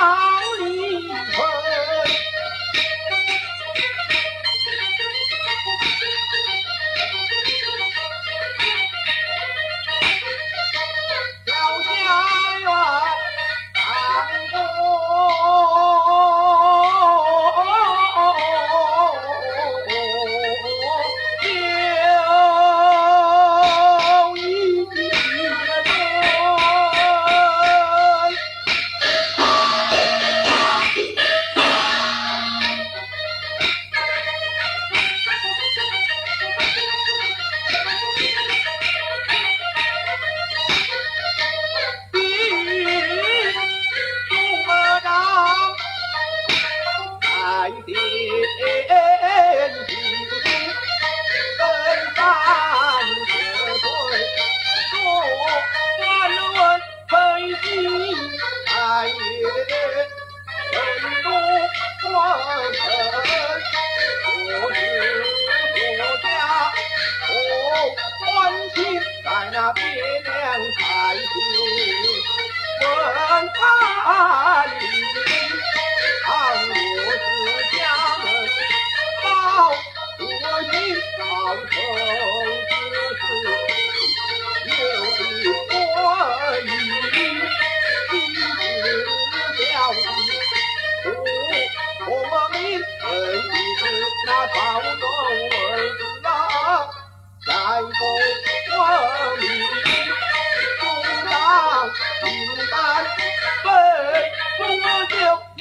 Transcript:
啊。在天地，分三十岁，做官文分析在也，很多官臣，我是国家我关心在那汴梁太平，问他我心造成之事，有的关于一纸交信，我我民本一是那朝中文啊，在不文明，主张平淡，本我就一。